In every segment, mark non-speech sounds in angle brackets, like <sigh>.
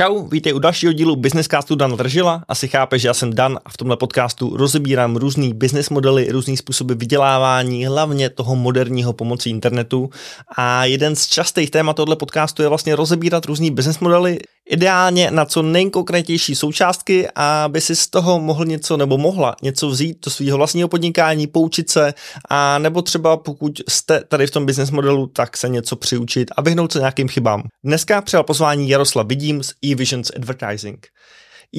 Čau, vítej u dalšího dílu Businesscastu Dan Držila. Asi chápe, že já jsem Dan a v tomhle podcastu rozebírám různý business modely, různý způsoby vydělávání, hlavně toho moderního pomocí internetu. A jeden z častých témat tohle podcastu je vlastně rozebírat různý business modely, ideálně na co nejkonkrétnější součástky, aby si z toho mohl něco nebo mohla něco vzít do svého vlastního podnikání, poučit se a nebo třeba pokud jste tady v tom business modelu, tak se něco přiučit a vyhnout se nějakým chybám. Dneska přijal pozvání Jaroslav Vidím z eVisions Advertising.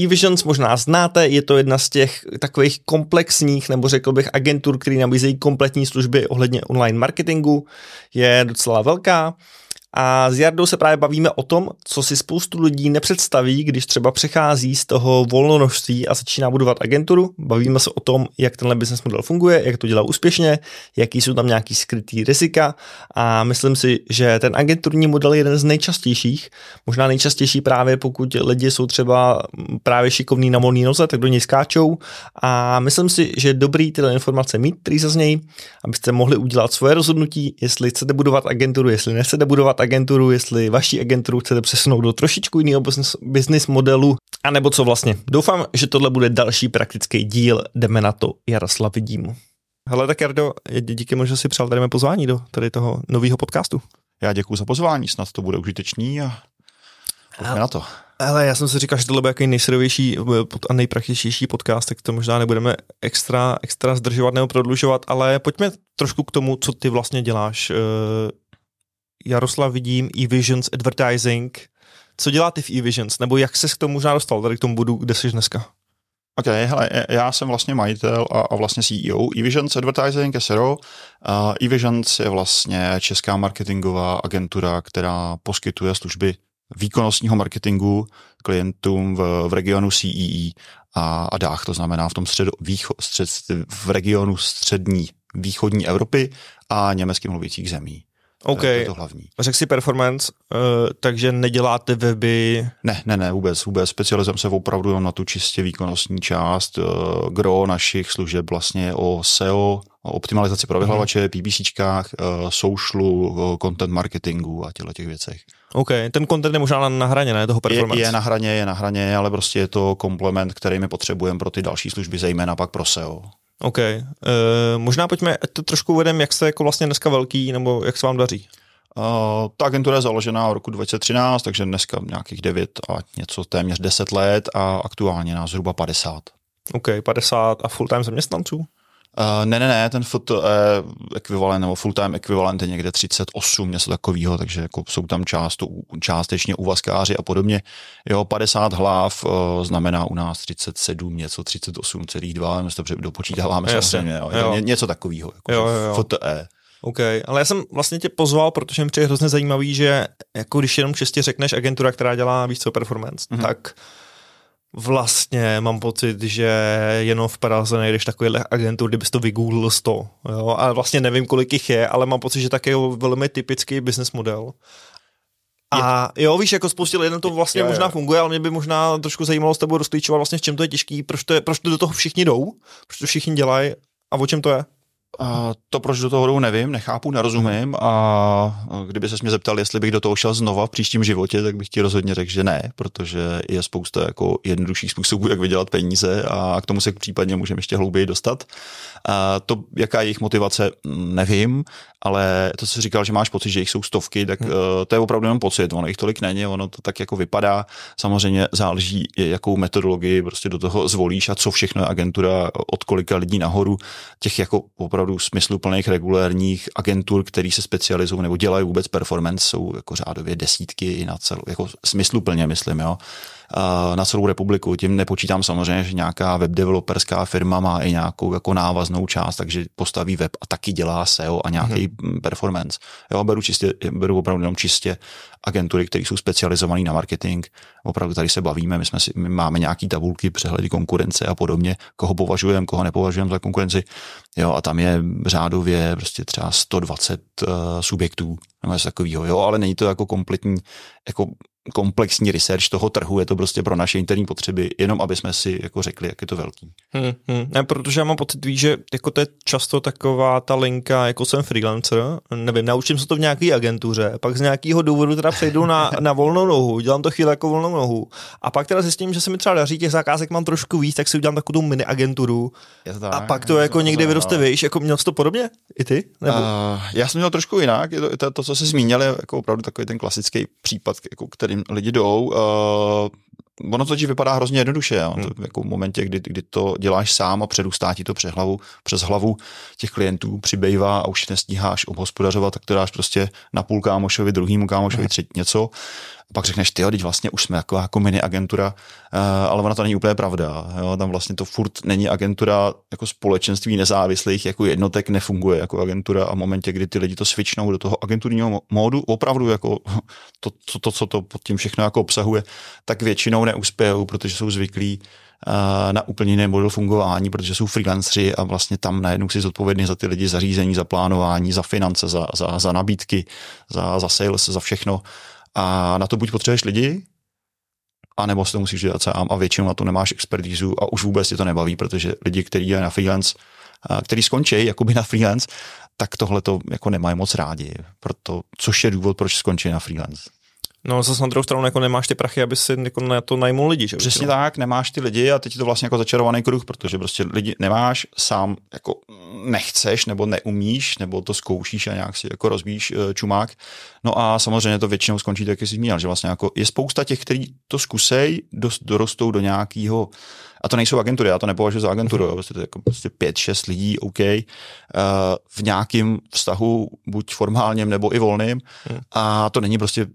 eVisions možná znáte, je to jedna z těch takových komplexních, nebo řekl bych agentur, který nabízejí kompletní služby ohledně online marketingu. Je docela velká, a s Jardou se právě bavíme o tom, co si spoustu lidí nepředstaví, když třeba přechází z toho volnonožství a začíná budovat agenturu. Bavíme se o tom, jak tenhle business model funguje, jak to dělá úspěšně, jaký jsou tam nějaký skrytý rizika. A myslím si, že ten agenturní model je jeden z nejčastějších, možná nejčastější právě pokud lidi jsou třeba právě šikovní na volný noze, tak do něj skáčou. A myslím si, že je dobrý tyhle informace mít, který zaznějí, abyste mohli udělat svoje rozhodnutí, jestli chcete budovat agenturu, jestli nechcete budovat agenturu, jestli vaši agenturu chcete přesunout do trošičku jiného business, modelu, anebo co vlastně. Doufám, že tohle bude další praktický díl, jdeme na to Jaroslav Vidímu. Hele, tak Jardo, díky moc, že si přál tady pozvání do tady toho nového podcastu. Já děkuji za pozvání, snad to bude užitečný a pojďme na to. Ale já jsem si říkal, že tohle bude jaký nejsrovější a nejpraktičtější podcast, tak to možná nebudeme extra, extra zdržovat nebo prodlužovat, ale pojďme trošku k tomu, co ty vlastně děláš. Jaroslav vidím eVisions Advertising. Co děláte v eVisions? Nebo jak se k tomu možná dostal, tady k tomu budu, kde jsi dneska? OK, hele, já jsem vlastně majitel a, a vlastně CEO eVisions Advertising SRO. Uh, eVisions je vlastně česká marketingová agentura, která poskytuje služby výkonnostního marketingu klientům v, v regionu CEE e a, a dách, to znamená v tom střed, výcho, střed, v regionu střední východní Evropy a německy mluvících zemí. OK. To je to hlavní. Řekl si performance, uh, takže neděláte weby? Ne, ne, ne, vůbec, vůbec. Specializujeme se opravdu na tu čistě výkonnostní část. Uh, gro našich služeb vlastně o SEO, o optimalizaci pro vyhlavače, mm-hmm. PPCčkách, uh, socialu, uh, content marketingu a těchto těch věcech. OK, ten content je možná na, na hraně, ne, toho performance? Je, je na hraně, je na hraně, ale prostě je to komplement, který my potřebujeme pro ty další služby, zejména pak pro SEO. OK. Uh, možná pojďme to trošku uvedem, jak jste jako vlastně dneska velký, nebo jak se vám daří? Uh, ta agentura je založená v roku 2013, takže dneska nějakých 9 a něco téměř 10 let a aktuálně nás zhruba 50. OK, 50 a full-time zaměstnanců? Uh, ne, ne, ne, ten FT ekvivalent nebo full-time ekvivalent je někde 38, něco takového, takže jako jsou tam část, částečně uvazkáři a podobně. Jo, 50 hlav uh, znamená u nás 37, něco 38,2, my to dopočítáváme Jasně. samozřejmě, jo, jo. Ně, něco takového, jako jo, jo, jo. FTE. OK, ale já jsem vlastně tě pozval, protože mi přijde hrozně zajímavý, že jako když jenom čistě řekneš agentura, která dělá víc co performance, mm-hmm. tak vlastně mám pocit, že jenom v Praze nejdeš takový agentur, kdybys to vygooglil 100. Jo? A vlastně nevím, kolik jich je, ale mám pocit, že tak je velmi typický business model. A jo, víš, jako spoustě lidem to vlastně jo, možná jo. funguje, ale mě by možná trošku zajímalo s tebou rozklíčovat vlastně, v čem to je těžký, proč, to je, proč to do toho všichni jdou, proč to všichni dělají a o čem to je? A to, proč do toho jdou, nevím, nechápu, nerozumím a kdyby se mě zeptal, jestli bych do toho šel znova v příštím životě, tak bych ti rozhodně řekl, že ne, protože je spousta jako jednodušších způsobů, jak vydělat peníze a k tomu se případně můžeme ještě hlouběji dostat. A to, jaká je jejich motivace, nevím, ale to, co jsi říkal, že máš pocit, že jich jsou stovky, tak hmm. to je opravdu jenom pocit, ono jich tolik není, ono to tak jako vypadá. Samozřejmě záleží, jakou metodologii prostě do toho zvolíš a co všechno je agentura, od kolika lidí nahoru, těch jako opravdu smysluplných regulérních agentur, který se specializují nebo dělají vůbec performance, jsou jako řádově desítky i na celou, jako smysluplně myslím, jo na celou republiku. Tím nepočítám samozřejmě, že nějaká webdeveloperská firma má i nějakou jako návaznou část, takže postaví web a taky dělá SEO a nějaký mm-hmm. performance. Jo, beru, čistě, beru opravdu jenom čistě agentury, které jsou specializované na marketing. Opravdu tady se bavíme, my, jsme si, my máme nějaký tabulky, přehledy konkurence a podobně, koho považujeme, koho nepovažujeme za konkurenci. Jo, a tam je řádově prostě třeba 120 uh, subjektů nebo takového, jo, ale není to jako kompletní, jako komplexní research toho trhu, je to prostě pro naše interní potřeby, jenom aby jsme si jako řekli, jak je to velký. Hmm, hmm. Ne, protože já mám pocit, víš, že jako to je často taková ta linka, jako jsem freelancer, nevím, naučím se to v nějaké agentuře, pak z nějakého důvodu teda přejdu na, <laughs> na volnou nohu, dělám to chvíli jako volnou nohu a pak teda zjistím, že se mi třeba daří, těch zakázek mám trošku víc, tak si udělám takovou mini agenturu tak, a pak to jako to, někde vyroste, víš, jako měl jsi to podobně? I ty? Nebo? Uh, já jsem měl trošku jinak, je to, to, to co jsi zmínil, je jako opravdu takový ten klasický případ, jako kterým lidi jdou. Uh, ono to vypadá hrozně jednoduše. Jo. Hmm. To, jako v momentě, kdy, kdy to děláš sám a předůstá ti to přes hlavu, přes hlavu těch klientů přibývá a už nestíháš obhospodařovat, tak to dáš prostě na půl kámošovi, druhýmu kámošovi, hmm. třetí něco a pak řekneš, ty teď vlastně už jsme jako, jako mini agentura, uh, ale ona to není úplně pravda. Jo? Tam vlastně to furt není agentura jako společenství nezávislých, jako jednotek nefunguje jako agentura a v momentě, kdy ty lidi to switchnou do toho agenturního módu, opravdu jako to, to, to, co to pod tím všechno jako obsahuje, tak většinou neuspějou, protože jsou zvyklí uh, na úplně jiný model fungování, protože jsou freelancři a vlastně tam najednou si zodpovědný za ty lidi, za řízení, za plánování, za finance, za, za, za nabídky, za, za sales, za všechno. A na to buď potřebuješ lidi, a nebo si to musíš dělat sám a většinou na to nemáš expertízu a už vůbec tě to nebaví, protože lidi, kteří je na freelance, který skončí jakoby na freelance, tak tohle to jako nemají moc rádi, proto, což je důvod, proč skončí na freelance. No zase na druhou stranu jako nemáš ty prachy, aby si jako na to najmul lidi. Že? Přesně tak, nemáš ty lidi a teď je to vlastně jako začarovaný kruh, protože prostě lidi nemáš, sám jako nechceš nebo neumíš, nebo to zkoušíš a nějak si jako rozbíš eh, čumák. No a samozřejmě to většinou skončí tak, jak jsi zmínil, že vlastně jako je spousta těch, kteří to zkusej, dorostou do nějakého a to nejsou agentury, já to nepovažuji za agenturu, jo, prostě to je jako prostě pět, šest lidí, OK, uh, v nějakém vztahu, buď formálním nebo i volným hmm. a to není prostě,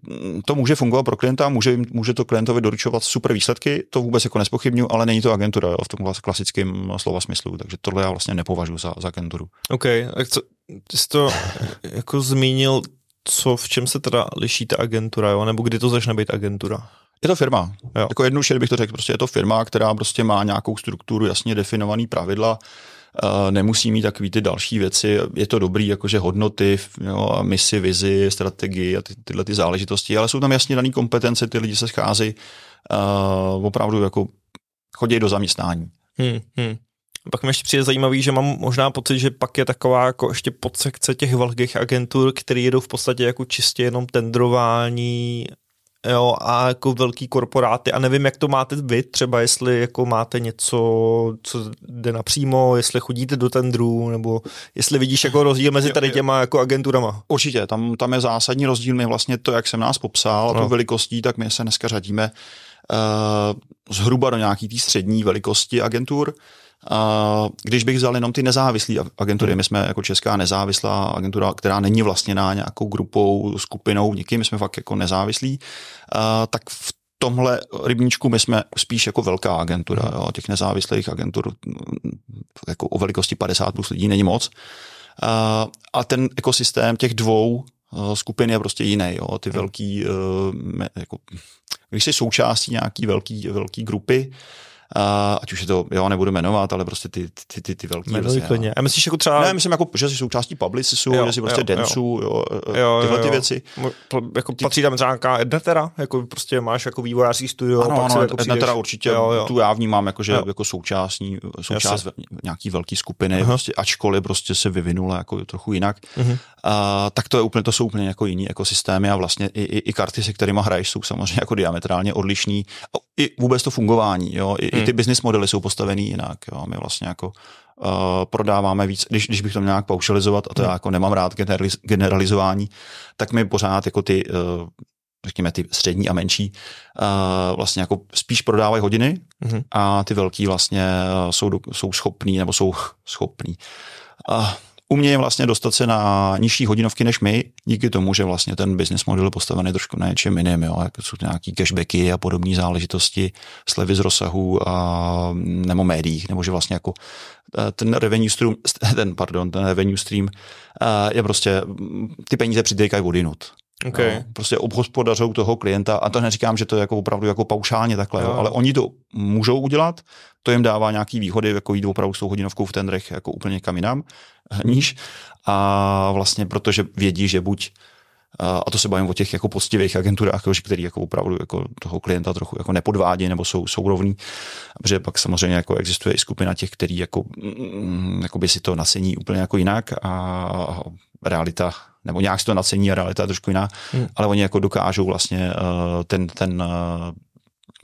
to může fungovat pro klienta, může, může to klientovi doručovat super výsledky, to vůbec jako nespochybnuju, ale není to agentura jo, v tom klasickém slova smyslu, takže tohle já vlastně nepovažuji za, za agenturu. OK, tak co, ty jsi to jako zmínil, co, v čem se teda liší ta agentura, jo? nebo kdy to začne být agentura? Je to firma. Jo. Jako jednoduše bych to řekl, prostě je to firma, která prostě má nějakou strukturu, jasně definovaný pravidla, Uh, nemusí mít takový ty další věci. Je to dobrý, jakože hodnoty, jo, misi, vizi, strategii a ty, tyhle ty záležitosti, ale jsou tam jasně dané kompetence, ty lidi se scházejí uh, opravdu jako chodí do zaměstnání. Hmm, hmm. Pak mi ještě přijde zajímavý, že mám možná pocit, že pak je taková jako ještě podsekce těch velkých agentur, které jedou v podstatě jako čistě jenom tendrování jo, a jako velký korporáty a nevím, jak to máte vy, třeba jestli jako máte něco, co jde napřímo, jestli chodíte do tendrů, nebo jestli vidíš jako rozdíl mezi tady těma jako agenturama. Určitě, tam, tam je zásadní rozdíl, my vlastně to, jak jsem nás popsal, no. tu velikostí, tak my se dneska řadíme uh, zhruba do nějaký té střední velikosti agentur, když bych vzal jenom ty nezávislé agentury, hmm. my jsme jako česká nezávislá agentura, která není vlastněná nějakou grupou, skupinou, nikým, my jsme fakt jako nezávislí, a tak v tomhle rybníčku my jsme spíš jako velká agentura, hmm. jo, těch nezávislých agentur jako o velikosti 50 plus lidí není moc. A, ten ekosystém těch dvou skupin je prostě jiný. Jo. Ty hmm. velký, jako, když jsi součástí nějaký velký, velký grupy, ať už je to, jo, nebudu jmenovat, ale prostě ty, ty, ty, ty velký. Jmenuji prostě, klidně. A myslíš jako třeba... Ne, myslím jako, že jsi součástí Publicisu, jo, že jsi prostě jo, jo, jo, tyhle jo, ty věci. Jako ty... patří tam třeba nějaká Ednetera, jako prostě máš jako vývojářský studio. Ano, ano, jako Ednetera určitě, jo, jo. tu já vnímám jako, že jo. jako součástí, součást nějaký velký skupiny, uh-huh. prostě, ačkoliv prostě se vyvinula jako trochu jinak, uh-huh. uh, tak to je úplně, to jsou úplně jako jiný ekosystémy a vlastně i, i, i karty, se kterými hraješ, jsou samozřejmě jako diametrálně odlišný. I vůbec to fungování, jo, i, hmm. i ty business modely jsou postavený jinak. Jo. My vlastně jako uh, prodáváme víc, když, když bych to měl nějak paušalizovat, a to hmm. já jako nemám rád generaliz, generalizování, tak my pořád jako ty, uh, řekněme, ty střední a menší uh, vlastně jako spíš prodávají hodiny hmm. a ty velký vlastně jsou, jsou schopní nebo jsou <laughs> schopní. Uh, umějí vlastně dostat se na nižší hodinovky než my, díky tomu, že vlastně ten business model je postavený trošku na něčem jiném, jo, jako jsou nějaký cashbacky a podobné záležitosti, slevy z rozsahu a, nebo médiích, nebo že vlastně jako eh, ten revenue stream, <laughs> ten, pardon, ten revenue stream eh, je prostě, ty peníze přitékají vodinut. Okay. No, prostě obhospodařou toho klienta a to neříkám, že to je jako opravdu jako paušálně takhle, jo. Jo, ale oni to můžou udělat, to jim dává nějaký výhody, jako jít opravdu s tou hodinovkou v tendrech jako úplně kam jinam, níž a vlastně protože vědí, že buď a to se bavím o těch jako poctivých agenturách, který jako opravdu jako toho klienta trochu jako nepodvádí nebo jsou, jsou rovný, protože pak samozřejmě jako existuje i skupina těch, který jako, mm, jako by si to nasení úplně jako jinak a realita nebo nějak si to nacení a realita je trošku jiná, hmm. ale oni jako dokážou vlastně uh, ten, ten uh,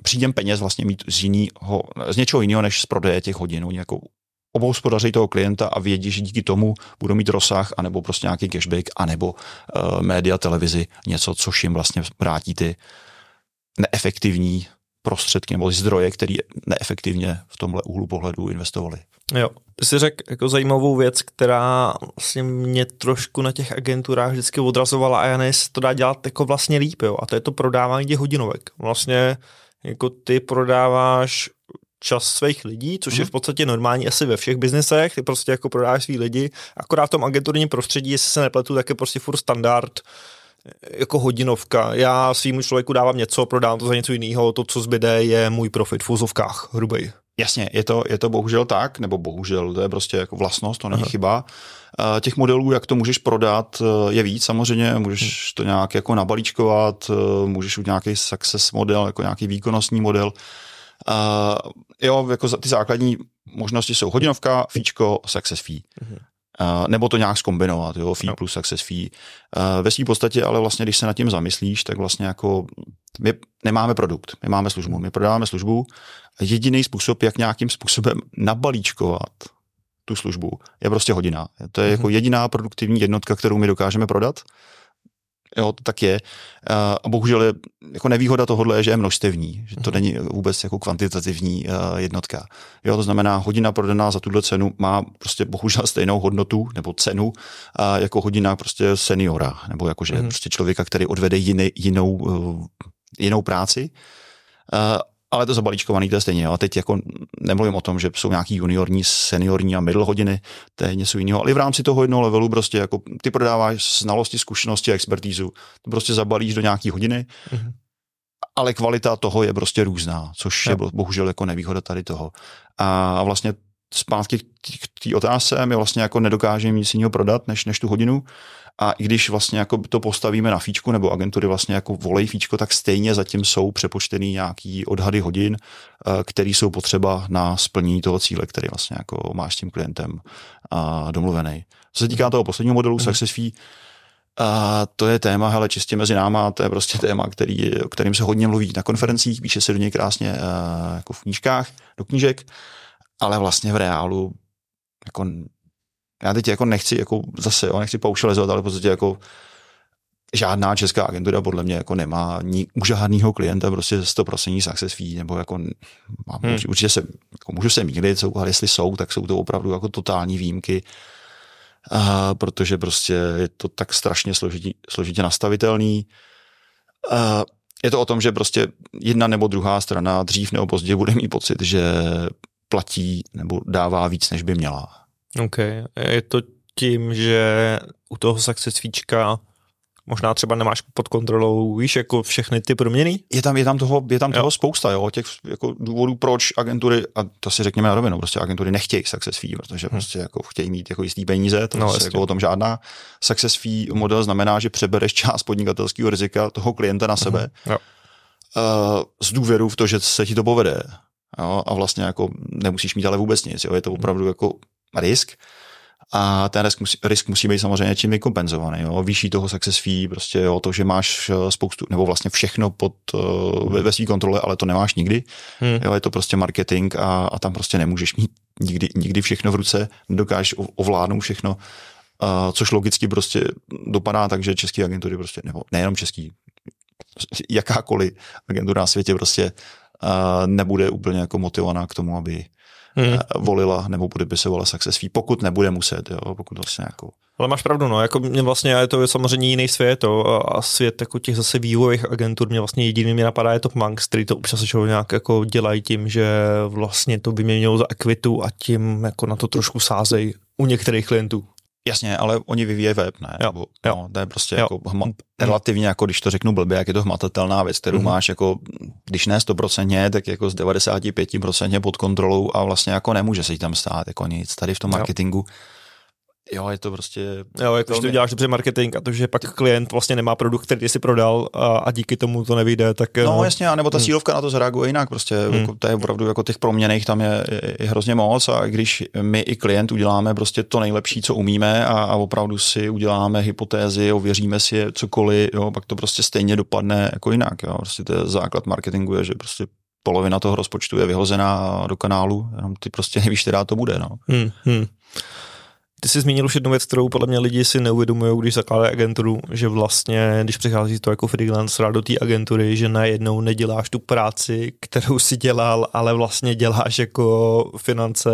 příjem peněz vlastně mít z, jinýho, z něčeho jiného, než z prodeje těch hodin. Oni jako obhospodaří toho klienta a vědí, že díky tomu budou mít rozsah, anebo prostě nějaký cashback, anebo uh, média, televizi, něco, což jim vlastně vrátí ty neefektivní prostředky nebo zdroje, které neefektivně v tomhle úhlu pohledu investovali. Jo, jsi řekl jako zajímavou věc, která vlastně mě trošku na těch agenturách vždycky odrazovala a já nejsi to dá dělat jako vlastně líp, jo, a to je to prodávání těch hodinovek. Vlastně jako ty prodáváš čas svých lidí, což mm. je mhm. v podstatě normální asi ve všech biznesech, ty prostě jako prodáváš svý lidi, akorát v tom agenturním prostředí, jestli se nepletu, tak je prostě furt standard, jako hodinovka. Já svýmu člověku dávám něco, prodám to za něco jiného, to, co zbyde, je můj profit v úzovkách, hrubej. Jasně, je to, je to bohužel tak, nebo bohužel, to je prostě jako vlastnost, to není Aha. chyba. Uh, těch modelů, jak to můžeš prodat, eh, je víc samozřejmě, můžeš hmm. to nějak jako nabalíčkovat, uh, můžeš udělat nějaký success model, jako nějaký výkonnostní model. Uh, jo, jako ty základní možnosti jsou hodinovka, fíčko, success fee. Uh-huh. Uh, nebo to nějak zkombinovat, jo, fee no. plus success fee. Uh, ve své podstatě, ale vlastně, když se nad tím zamyslíš, tak vlastně jako my nemáme produkt, my máme službu, my prodáváme službu a jediný způsob, jak nějakým způsobem nabalíčkovat tu službu, je prostě hodina. To je uh-huh. jako jediná produktivní jednotka, kterou my dokážeme prodat jo, to tak je. A bohužel je, jako nevýhoda tohohle je, že je množstevní, že to mhm. není vůbec jako kvantitativní jednotka. Jo, to znamená, hodina prodaná za tuhle cenu má prostě bohužel stejnou hodnotu nebo cenu jako hodina prostě seniora, nebo jakože mm. prostě člověka, který odvede jiný, jinou, jinou práci ale to zabalíčkovaný to je stejně. A teď jako nemluvím o tom, že jsou nějaký juniorní, seniorní a middle hodiny, to je něco jiného, ale v rámci toho jednoho levelu prostě jako ty prodáváš znalosti, zkušenosti a expertízu, to prostě zabalíš do nějaký hodiny, mm-hmm. ale kvalita toho je prostě různá, což je bohužel jako nevýhoda tady toho. A vlastně zpátky k té otázce, my vlastně jako nedokážeme nic jiného prodat, než, než tu hodinu. A i když vlastně jako to postavíme na fíčku, nebo agentury vlastně jako volej fíčko, tak stejně zatím jsou přepočtený nějaký odhady hodin, eh, které jsou potřeba na splnění toho cíle, který vlastně jako máš s tím klientem domluvený. Co se týká toho posledního modelu mm. Success Fee, a to je téma, hele, čistě mezi náma, to je prostě téma, který, o kterým se hodně mluví na konferencích, píše se do něj krásně uh, jako v knížkách, do knížek, ale vlastně v reálu jako já teď jako nechci, jako zase, jo, nechci paušalizovat, ale v podstatě jako žádná česká agentura podle mě jako nemá ní, u žádného klienta prostě 100% success fee, nebo jako mám, hmm. určitě se, jako můžu se mýlit, jsou, ale jestli jsou, tak jsou to opravdu jako totální výjimky, a, protože prostě je to tak strašně složitě, složitě nastavitelný. A, je to o tom, že prostě jedna nebo druhá strana dřív nebo později bude mít pocit, že platí nebo dává víc, než by měla. OK. Je to tím, že u toho success featureka možná třeba nemáš pod kontrolou, víš, jako všechny ty proměny? Je tam, je tam toho, je tam toho spousta, jo, těch jako důvodů, proč agentury, a to si řekněme na rovinu, prostě agentury nechtějí success fee, protože hmm. prostě jako chtějí mít jako jistý peníze, to no, jako o tom žádná. Success fee model znamená, že přebereš část podnikatelského rizika toho klienta na sebe, hmm. jo. Uh, z důvěru v to, že se ti to povede. Jo, a vlastně jako nemusíš mít ale vůbec nic, jo, je to opravdu jako risk a ten risk musí, risk musí být samozřejmě čím vykompenzovaný. Jo. Vyšší toho success fee, prostě jo, to, že máš eh, spoustu, nebo vlastně všechno pod, uh, ve, ve své kontrole, ale to nemáš nikdy. Hmm. Jo, je to prostě marketing a, a tam prostě nemůžeš mít nikdy, nikdy všechno v ruce, dokážeš ovládnout všechno, uh, což logicky prostě dopadá tak, že český agentury prostě, nebo nejenom český, jakákoliv agentura na světě prostě uh, nebude úplně jako motivovaná k tomu, aby hmm. volila nebo bude by se volila success fee, pokud nebude muset, jo, pokud vlastně jako ale máš pravdu, no, jako mě vlastně je to samozřejmě jiný svět jo, a svět jako těch zase vývojových agentur, mě vlastně jediný mě napadá je to Manx, který to občas nějak jako dělají tím, že vlastně to vyměňují za ekvitu a tím jako na to trošku sázejí u některých klientů. Jasně, ale oni vyvíjejí web, ne? Jo, Nebo, jo. No, to je prostě jo. jako hma, relativně, jako když to řeknu blbě, jak je to hmatatelná věc, kterou mm. máš jako, když ne 100%, tak jako z 95% pod kontrolou a vlastně jako nemůže se jí tam stát jako nic. Tady v tom marketingu Jo, je to prostě... Jo, jako, to děláš dobře marketing a to, že pak klient vlastně nemá produkt, který si prodal a, a díky tomu to nevyjde, tak... No, no jasně, nebo ta hmm. sílovka na to zareaguje jinak, prostě hmm. jako, to je opravdu jako těch proměných tam je, je, je, hrozně moc a když my i klient uděláme prostě to nejlepší, co umíme a, a opravdu si uděláme hypotézy, ověříme si je cokoliv, jo, pak to prostě stejně dopadne jako jinak, jo, prostě to je základ marketingu je, že prostě polovina toho rozpočtu je vyhozená do kanálu, jenom ty prostě nevíš, která to bude, no. Hmm, hmm. Ty jsi zmínil už jednu věc, kterou podle mě lidi si neuvědomují, když zakládají agenturu, že vlastně, když přichází to jako freelancer do té agentury, že najednou neděláš tu práci, kterou si dělal, ale vlastně děláš jako finance,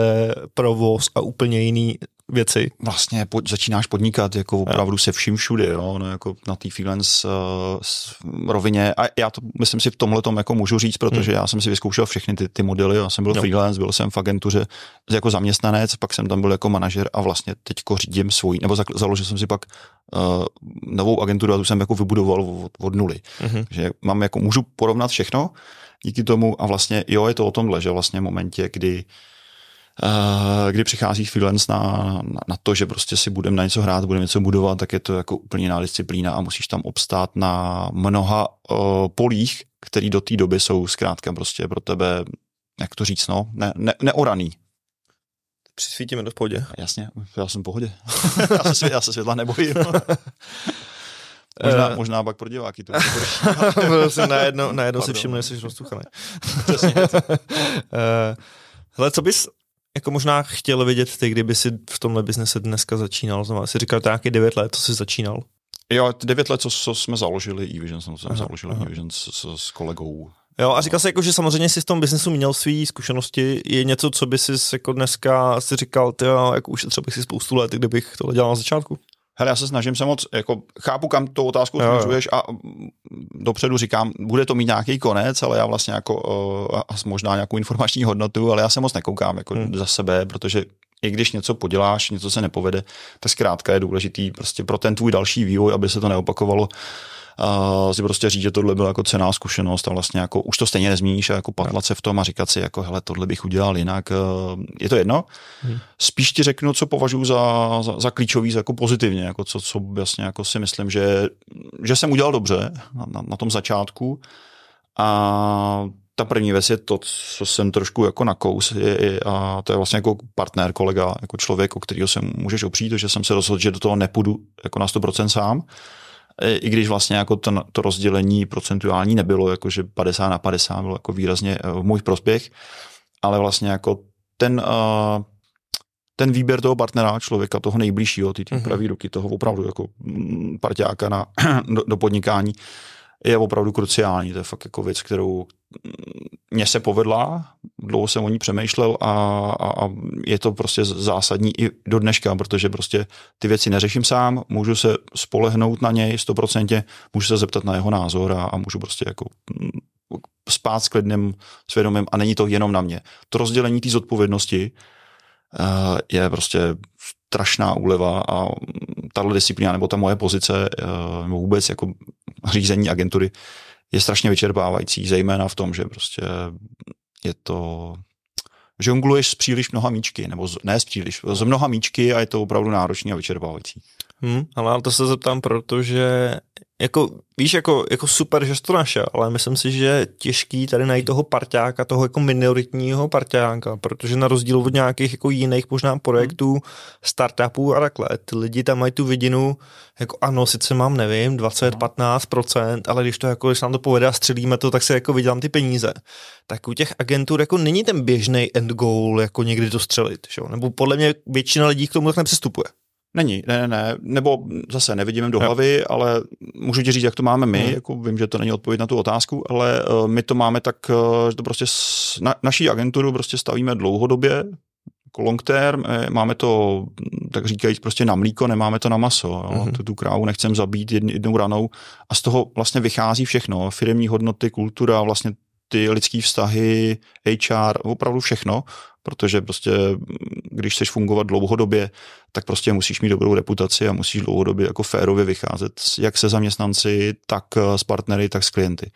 provoz a úplně jiný věci. Vlastně po, začínáš podnikat jako opravdu jo. se vším všude, jo, no, jako na té freelance uh, rovině. A já to myslím si v tomhle tom jako můžu říct, protože hmm. já jsem si vyzkoušel všechny ty, ty modely, já jsem byl jo. freelance, byl jsem v agentuře jako zaměstnanec, pak jsem tam byl jako manažer a vlastně teďko řídím svůj, nebo založil jsem si pak uh, novou agenturu a tu jsem jako vybudoval od, od nuly. Hmm. Takže mám jako, můžu porovnat všechno díky tomu a vlastně jo, je to o tomhle, že vlastně v momentě, kdy uh, kdy přichází freelance na, na, na to, že prostě si budeme na něco hrát, budeme něco budovat, tak je to jako úplně jiná disciplína a musíš tam obstát na mnoha uh, polích, které do té doby jsou zkrátka prostě pro tebe, jak to říct, no, ne, ne, neoraný. Přisvítíme do v pohodě. Jasně, já jsem v pohodě. <laughs> já, se, já se světla nebojím. <laughs> Možná, uh, možná pak pro diváky to prostě <laughs> najednou, najednou si všimnu, že jsi roztuchaný. Přesně. hele, co bys jako možná chtěl vidět ty, kdyby si v tomhle biznese dneska začínal? Znamená, jsi říkal, to nějaký 9 let, co jsi začínal? Jo, 9 let, co, co jsme založili e-Vision, jsem, jsem založil e-Vision s, s, s kolegou. Jo, a říkal jsi, jako, že samozřejmě si v tom biznesu měl své zkušenosti. Je něco, co by si jako dneska si říkal, ty jako už třeba bych si spoustu let, kdybych tohle dělal na začátku? Hele, já se snažím se moc, jako chápu, kam tou otázku směřuješ a dopředu říkám, bude to mít nějaký konec, ale já vlastně jako uh, možná nějakou informační hodnotu, ale já se moc nekoukám jako hmm. za sebe, protože i když něco poděláš, něco se nepovede, tak zkrátka je důležitý prostě pro ten tvůj další vývoj, aby se to neopakovalo, uh, si prostě říct, že tohle byla jako cená zkušenost a vlastně jako už to stejně nezmíníš a jako patlat se v tom a říkat si jako hele, tohle bych udělal jinak. Uh, je to jedno. Hmm. Spíš ti řeknu, co považuji za, za, za klíčový, za jako pozitivně, jako co, co jasně jako si myslím, že, že jsem udělal dobře na, na, na tom začátku a ta první věc je to, co jsem trošku jako nakous, je, je, a to je vlastně jako partner, kolega, jako člověk, o kterého se můžeš opřít, že jsem se rozhodl, že do toho nepůjdu jako na 100% sám, i když vlastně jako to, to rozdělení procentuální nebylo, jako že 50 na 50 bylo jako výrazně eh, v můj prospěch, ale vlastně jako ten, uh, ten výběr toho partnera, člověka, toho nejbližšího, ty, ty mm-hmm. pravý ruky, toho opravdu jako mm, parťáka na, do, do podnikání, je opravdu kruciální. To je fakt jako věc, kterou mně se povedla, dlouho jsem o ní přemýšlel a, a, a je to prostě zásadní i do dneška, protože prostě ty věci neřeším sám, můžu se spolehnout na něj stoprocentně, můžu se zeptat na jeho názor a, a můžu prostě jako mm, spát s klidným svědomím a není to jenom na mě. To rozdělení té zodpovědnosti uh, je prostě strašná úleva a tahle disciplína nebo ta moje pozice uh, nebo vůbec jako řízení agentury je strašně vyčerpávající, zejména v tom, že prostě je to žongluješ s příliš mnoha míčky, nebo z, ne s příliš, z mnoha míčky a je to opravdu náročný a vyčerpávající. Hmm, ale to se zeptám, protože jako, víš, jako, jako super, že jsi to našel, ale myslím si, že je těžký tady najít toho parťáka, toho jako minoritního parťáka, protože na rozdíl od nějakých jako jiných možná projektů, startupů a takhle, ty lidi tam mají tu vidinu, jako ano, sice mám, nevím, 20, no. 15%, ale když to jako, když nám to povede a střelíme to, tak si jako vydělám ty peníze. Tak u těch agentů jako není ten běžný end goal, jako někdy to střelit, že? nebo podle mě většina lidí k tomu tak nepřistupuje. Není, ne, ne, ne, nebo zase nevidíme do hlavy, no. ale můžu ti říct, jak to máme my, hmm. jako vím, že to není odpověď na tu otázku, ale uh, my to máme tak, uh, že to prostě s, na, naší agenturu prostě stavíme dlouhodobě, jako long term, eh, máme to, tak říkajíc, prostě na mlíko, nemáme to na maso. Jo? Mm-hmm. Tu, tu krávu nechcem zabít jedn, jednou ranou a z toho vlastně vychází všechno. Firmní hodnoty, kultura, vlastně ty lidské vztahy, HR, opravdu všechno, protože prostě, když chceš fungovat dlouhodobě, tak prostě musíš mít dobrou reputaci a musíš dlouhodobě jako férově vycházet jak se zaměstnanci, tak s partnery, tak s klienty.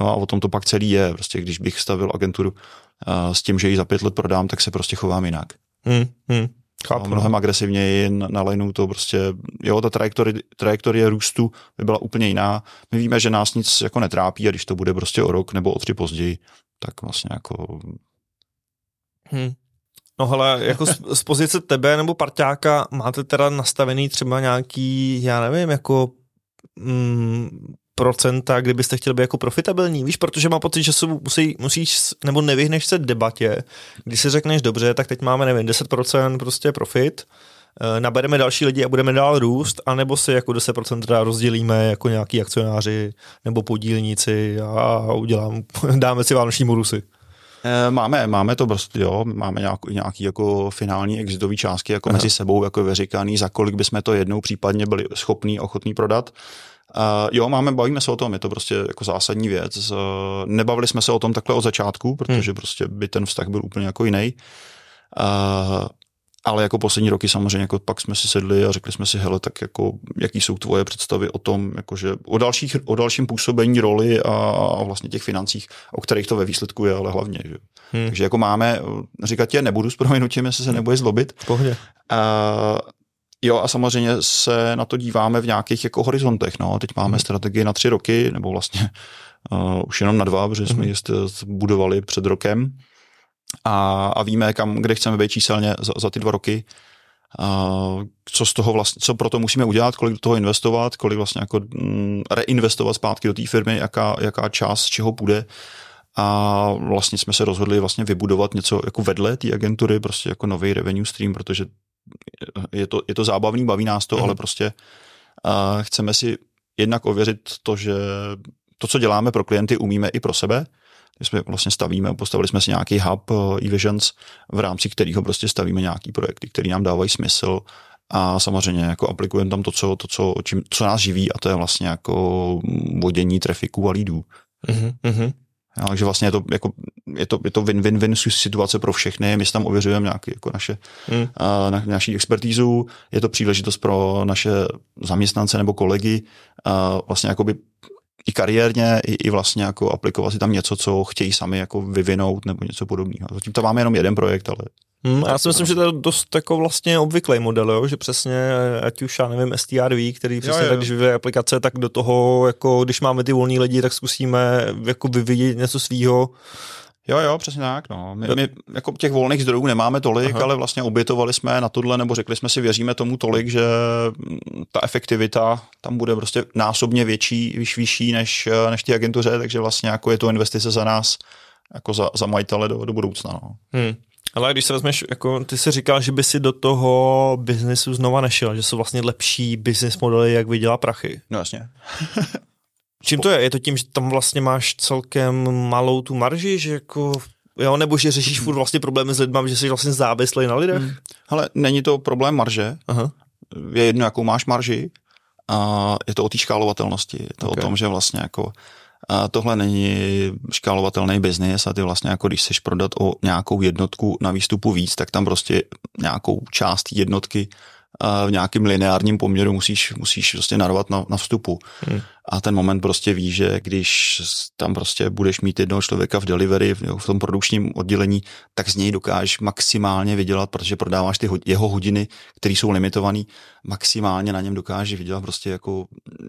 Jo, a o tom to pak celý je. Prostě když bych stavil agenturu uh, s tím, že ji za pět let prodám, tak se prostě chovám jinak. Hmm, hmm. Chápu, no. mnohem agresivněji na lineu to prostě, jo, ta trajektorie, trajektorie růstu by byla úplně jiná. My víme, že nás nic jako netrápí a když to bude prostě o rok nebo o tři později, tak vlastně jako... Hmm. No hele, jako z, z pozice tebe nebo parťáka máte teda nastavený třeba nějaký, já nevím, jako mm, procenta, kdybyste chtěli být jako profitabilní, víš, protože mám pocit, že se musí, musíš, nebo nevyhneš se debatě, když si řekneš dobře, tak teď máme, nevím, 10% prostě profit, eh, nabereme další lidi a budeme dál růst, anebo si jako 10% teda rozdělíme jako nějaký akcionáři nebo podílníci a udělám, <laughs> dáme si vánoční murusy. Eh, máme, máme to prostě, jo, máme nějaký, nějaký jako finální exitový částky jako Aha. mezi sebou jako vyříkaný, za kolik bychom to jednou případně byli schopní, ochotní prodat. Uh, jo, máme, bavíme se o tom, je to prostě jako zásadní věc. Uh, nebavili jsme se o tom takhle od začátku, protože hmm. prostě by ten vztah byl úplně jako jiný. Uh, ale jako poslední roky samozřejmě jako pak jsme si sedli a řekli jsme si, hele, tak jako jaký jsou tvoje představy o tom, jakože o, dalších, o dalším působení roli a, a vlastně těch financích, o kterých to ve výsledku je, ale hlavně. Že? Hmm. Takže jako máme, říkat tě nebudu s proměnutím, jestli se nebude zlobit. Pohodě. Jo a samozřejmě se na to díváme v nějakých jako horizontech. No. Teď máme hmm. strategii na tři roky, nebo vlastně uh, <laughs> už jenom na dva, protože jsme hmm. ji budovali před rokem a, a víme, kam, kde chceme být číselně za, za ty dva roky. Uh, co z toho vlastně, co pro to musíme udělat, kolik do toho investovat, kolik vlastně jako mm, reinvestovat zpátky do té firmy, jaká, jaká část z čeho půjde. A vlastně jsme se rozhodli vlastně vybudovat něco jako vedle té agentury, prostě jako nový revenue stream, protože je to, je to zábavný, baví nás to, mm. ale prostě uh, chceme si jednak ověřit to, že to, co děláme pro klienty, umíme i pro sebe. My jsme vlastně stavíme, postavili jsme si nějaký hub uh, eVisions, v rámci kterého prostě stavíme nějaký projekty, které nám dávají smysl a samozřejmě jako aplikujeme tam to, co, to co, čím, co nás živí a to je vlastně jako vodění trafiku a lídů. Mm-hmm. Takže vlastně je to, jako, je to, je to win-win-win situace pro všechny, my si tam ověřujeme nějaký, jako naše, hmm. uh, na, naší expertízu, je to příležitost pro naše zaměstnance nebo kolegy uh, vlastně jakoby i kariérně, i, i vlastně jako aplikovat si tam něco, co chtějí sami jako vyvinout nebo něco podobného. Zatím to máme jenom jeden projekt, ale Hmm, já si myslím, že to je dost jako vlastně obvyklý model, jo? že přesně, ať už já nevím, STRV, který přesně jo, jo. tak, když vyvíjí aplikace, tak do toho, jako když máme ty volní lidi, tak zkusíme jako vyvíjet něco svýho. Jo, jo, přesně tak. No. My, my jako těch volných zdrojů nemáme tolik, Aha. ale vlastně obětovali jsme na tohle, nebo řekli jsme si, věříme tomu tolik, že ta efektivita tam bude prostě násobně větší, vyšší než, než ty agentuře, takže vlastně jako je to investice za nás, jako za, za majitele do, do budoucna. No. Hmm. Ale když se vezmeš, jako ty jsi říkal, že by si do toho biznesu znova nešel, že jsou vlastně lepší business modely, jak vydělá prachy. No jasně. <laughs> Čím to je? Je to tím, že tam vlastně máš celkem malou tu marži, že jako Jo, nebo že řešíš furt vlastně problémy s lidmi, že jsi vlastně závislý na lidech? Hmm. Ale není to problém marže. Aha. Je jedno, jakou máš marži. A je to o té škálovatelnosti. Je to okay. o tom, že vlastně jako a tohle není škálovatelný biznis a ty vlastně jako když chceš prodat o nějakou jednotku na výstupu víc, tak tam prostě nějakou část jednotky v nějakém lineárním poměru musíš, musíš prostě narvat na, na vstupu. Hmm. A ten moment prostě ví, že když tam prostě budeš mít jednoho člověka v delivery, v tom produkčním oddělení, tak z něj dokážeš maximálně vydělat, protože prodáváš ty jeho hodiny, které jsou limitované, maximálně na něm dokážeš vydělat prostě jako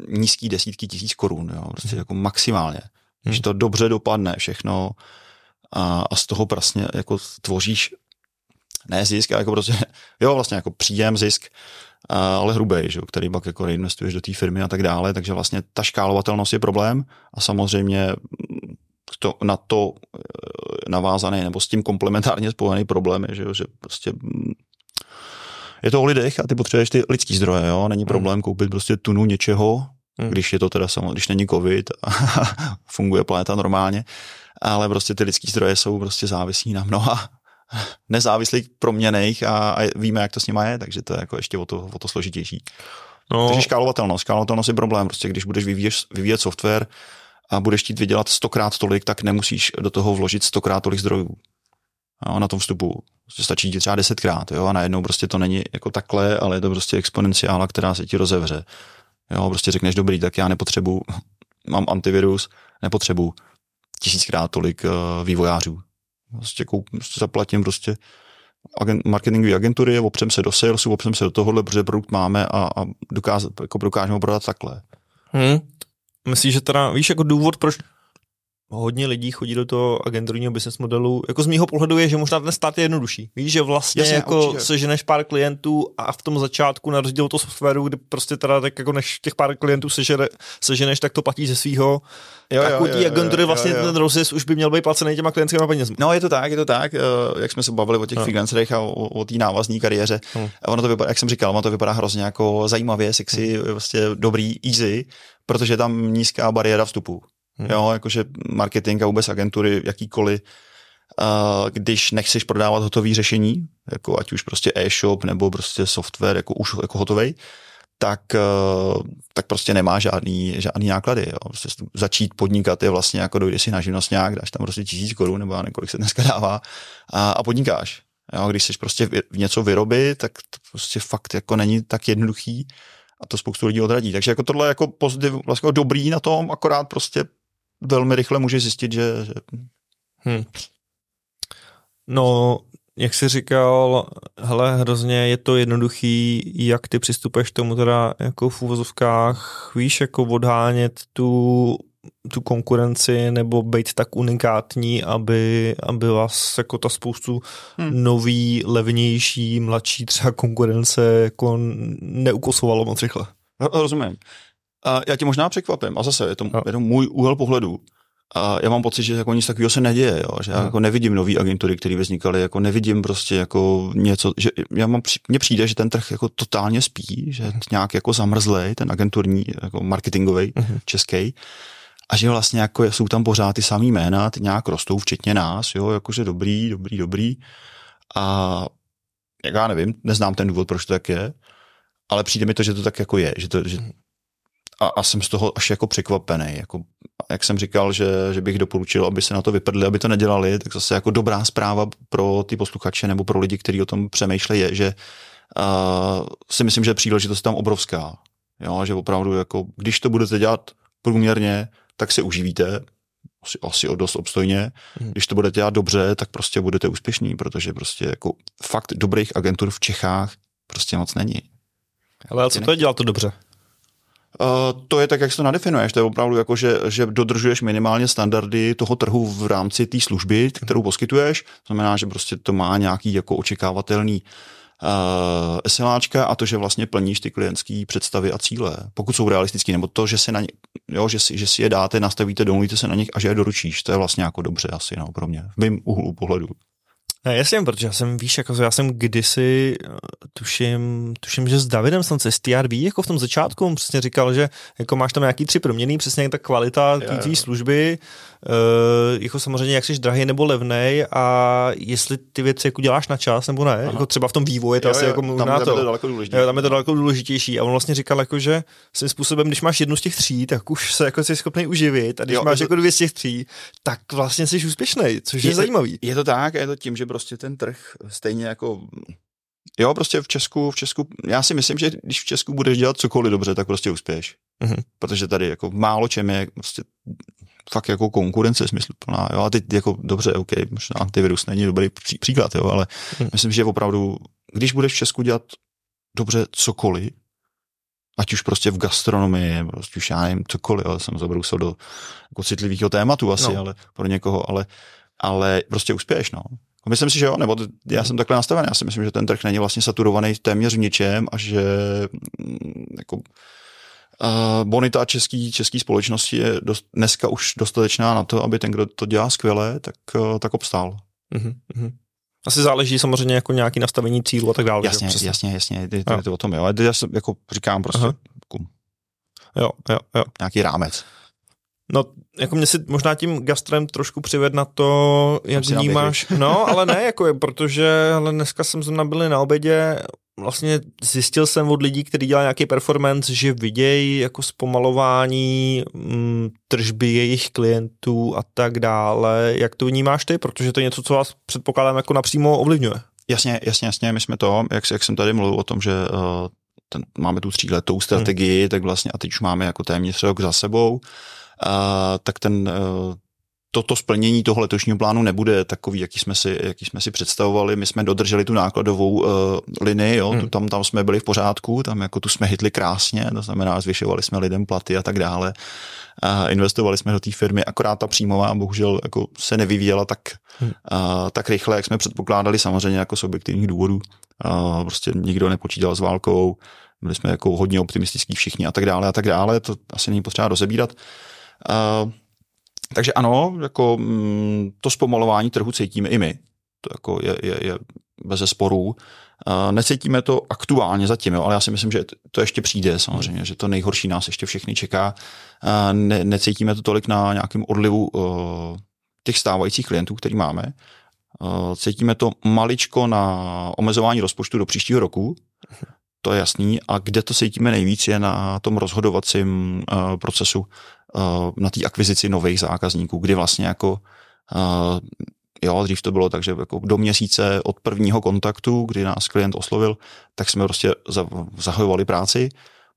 nízký desítky tisíc korun, jo, prostě hmm. jako maximálně. Hmm. Když to dobře dopadne všechno a, a z toho prostě jako tvoříš ne zisk, ale jako prostě, <laughs> jo, vlastně jako příjem, zisk, ale hrubý, že, který pak jako reinvestuješ do té firmy a tak dále, takže vlastně ta škálovatelnost je problém a samozřejmě to, na to e, navázaný nebo s tím komplementárně spojený problém je, že, že prostě mm, je to o lidech a ty potřebuješ ty lidský zdroje, jo? Není hmm. problém koupit prostě tunu něčeho, hmm. když je to teda samo, když není covid a <laughs> funguje planeta normálně, ale prostě ty lidský zdroje jsou prostě závislí na mnoha nezávislých proměnejch a, a víme, jak to s nimi je, takže to je jako ještě o to, o to složitější. No. Takže škálovatelnost. Škálovatelnost je problém. Prostě když budeš vyvíjet, vyvíjet software a budeš chtít vydělat stokrát tolik, tak nemusíš do toho vložit stokrát tolik zdrojů. Jo, na tom vstupu. Prostě stačí ti třeba desetkrát, jo, a najednou prostě to není jako takhle, ale je to prostě exponenciála, která se ti rozevře. Jo, prostě řekneš, dobrý, tak já nepotřebuji, <laughs> mám antivirus, nepotřebuji tisíckrát tolik uh, vývojářů. Prostě, koup, prostě zaplatím prostě agent, marketingové agentury, opřem se do salesu, opřem se do tohohle, protože produkt máme a, a dokáz, jako dokážeme ho prodat takhle. Hmm. Myslíš, že teda, víš, jako důvod, proč hodně lidí chodí do toho agenturního business modelu. Jako z mýho pohledu je, že možná ten stát je jednodušší. Víš, že vlastně Jasně, jako určitě. seženeš pár klientů a v tom začátku na rozdíl od toho softwaru, kdy prostě teda tak jako než těch pár klientů sežene, seženeš, tak to platí ze svého. Jo, tak u agentury vlastně jo, jo. ten rozjezd už by měl být placený těma klientskými penězmi. No je to tak, je to tak, eh, jak jsme se bavili o těch no. freelancerech a o, o té návazní kariéře. Hmm. Ono to vypadá, jak jsem říkal, ono to vypadá hrozně jako zajímavě, sexy, hmm. vlastně dobrý, easy, protože je tam nízká bariéra vstupu. Hmm. Jo, jakože marketing a vůbec agentury, jakýkoliv, uh, když nechceš prodávat hotové řešení, jako ať už prostě e-shop nebo prostě software jako už jako hotovej, tak, uh, tak prostě nemá žádný, žádný náklady. Jo. Prostě začít podnikat je vlastně jako dojde si na živnostňák, dáš tam prostě tisíc korun nebo já kolik se dneska dává a, a podnikáš. Jo, když chceš prostě něco vyrobit, tak to prostě fakt jako není tak jednoduchý a to spoustu lidí odradí. Takže jako tohle je jako pozitiv, vlastně dobrý na tom, akorát prostě velmi rychle může zjistit, že... že... Hmm. No, jak jsi říkal, hele, hrozně je to jednoduchý, jak ty přistupuješ k tomu teda jako v úvozovkách, víš, jako odhánět tu, tu konkurenci nebo být tak unikátní, aby, aby vás jako ta spoustu hmm. nový, levnější, mladší třeba konkurence jako neukosovalo moc rychle. Rozumím. A já tě možná překvapím, a zase je to, no. je to můj úhel pohledu. A já mám pocit, že jako nic takového se neděje, jo? že já no. jako nevidím nový agentury, které vznikaly, jako nevidím prostě jako něco, že já mám, mně přijde, že ten trh jako totálně spí, že je nějak jako zamrzlej, ten agenturní, jako marketingový, uh-huh. český, a že vlastně jako jsou tam pořád ty samý jména, ty nějak rostou, včetně nás, jo, jakože dobrý, dobrý, dobrý. A jak já nevím, neznám ten důvod, proč to tak je, ale přijde mi to, že to tak jako je, že, to, že mhm a, a jsem z toho až jako překvapený. Jako, jak jsem říkal, že, že bych doporučil, aby se na to vyprdli, aby to nedělali, tak zase jako dobrá zpráva pro ty posluchače nebo pro lidi, kteří o tom přemýšlejí, je, že uh, si myslím, že příležitost tam obrovská. Jo, že opravdu, jako, když to budete dělat průměrně, tak se uživíte, asi, asi o dost obstojně. Hmm. Když to budete dělat dobře, tak prostě budete úspěšní, protože prostě jako fakt dobrých agentur v Čechách prostě moc není. Ale co to je dělat to dobře? Uh, to je tak, jak se to nadefinuješ. To je opravdu jako, že, že dodržuješ minimálně standardy toho trhu v rámci té služby, kterou poskytuješ. Znamená, že prostě to má nějaký jako očekávatelný uh, SLAčka a to, že vlastně plníš ty klientské představy a cíle, pokud jsou realistický, nebo to, že si, na ně, jo, že si, že si je dáte, nastavíte, domluvíte se na nich a že je doručíš, to je vlastně jako dobře asi no, pro mě, v mém úhlu pohledu. Ne, jasně, protože já jsem, víš, jako já jsem kdysi, eh, tuším, tuším, že s Davidem jsem se z TRB, jako v tom začátku, on přesně říkal, že jako máš tam nějaký tři proměny, přesně ta kvalita té služby, uh, jako samozřejmě jak jsi drahý nebo levný a jestli ty věci jako děláš na čas nebo ne, Aha. jako třeba v tom vývoji, to jo, asi jo, jako tam, to. Je to daleko důležitější. Jo, tam je to daleko důležitější a on vlastně říkal jako, že svým způsobem, když máš jednu z těch tří, tak už se jako jsi schopný uživit a když jo, máš to... jako dvě z těch tří, tak vlastně jsi úspěšný, což je, je zajímavý. Je to tak, je to tím, že prostě ten trh stejně jako Jo, prostě v Česku, v Česku, já si myslím, že když v Česku budeš dělat cokoliv dobře, tak prostě uspěješ. Mm-hmm. Protože tady jako málo čem je prostě fakt jako konkurence smysluplná, jo, a teď jako dobře, OK, možná antivirus není dobrý pří, příklad, jo, ale mm. myslím, že opravdu, když budeš v Česku dělat dobře cokoliv, ať už prostě v gastronomii, prostě už já nevím, cokoliv, ale jsem zabrousil do jako citlivého tématu asi, no. ale pro někoho, ale, ale prostě uspěješ, no. Myslím si, že jo, nebo já jsem takhle nastavený. Já si myslím, že ten trh není vlastně saturovaný téměř v ničem a že mm, jako, uh, bonita český, český společnosti je dost, dneska už dostatečná na to, aby ten, kdo to dělá skvěle, tak, uh, tak obstál. Mm-hmm. Asi záleží samozřejmě jako nějaký nastavení cílu a tak dále. Jasně, že? jasně, jasně, je to, je to o tom, jo. Já jako říkám prostě, jako, jo, jo, jo. nějaký rámec. No, jako mě si možná tím gastrem trošku přived na to, jak vnímáš. No, ale ne, <laughs> jako je, protože ale dneska jsem zrovna byli na obědě, vlastně zjistil jsem od lidí, kteří dělají nějaký performance, že vidějí jako zpomalování m, mm, tržby jejich klientů a tak dále. Jak to vnímáš ty? Protože to je něco, co vás předpokládám jako napřímo ovlivňuje. Jasně, jasně, jasně. My jsme to, jak, jak jsem tady mluvil o tom, že uh, ten, máme tu tříletou strategii, hmm. tak vlastně a teď už máme jako téměř rok za sebou uh, tak ten toto splnění toho letošního plánu nebude takový, jaký jsme si, jaký jsme si představovali. My jsme dodrželi tu nákladovou uh, linii, jo, hmm. tu, tam, tam jsme byli v pořádku, tam jako tu jsme hitli krásně, to znamená, zvyšovali jsme lidem platy a tak dále. A investovali jsme do té firmy, akorát ta příjmová bohužel jako se nevyvíjela tak, hmm. uh, tak rychle, jak jsme předpokládali, samozřejmě jako z objektivních důvodů. Uh, prostě nikdo nepočítal s válkou, byli jsme jako hodně optimistický všichni a tak dále a tak dále, to asi není potřeba rozebírat. Uh, takže ano, jako mm, to zpomalování trhu cítíme i my. To jako je, je, je bez sporů. Uh, necítíme to aktuálně zatím, jo, ale já si myslím, že to ještě přijde samozřejmě, že to nejhorší nás ještě všechny čeká. Uh, ne, necítíme to tolik na nějakém odlivu uh, těch stávajících klientů, který máme. Uh, cítíme to maličko na omezování rozpočtu do příštího roku, to je jasný. A kde to cítíme nejvíc je na tom rozhodovacím uh, procesu na té akvizici nových zákazníků, kdy vlastně jako uh, jo, dřív to bylo tak, že jako do měsíce od prvního kontaktu, kdy nás klient oslovil, tak jsme prostě zahajovali práci.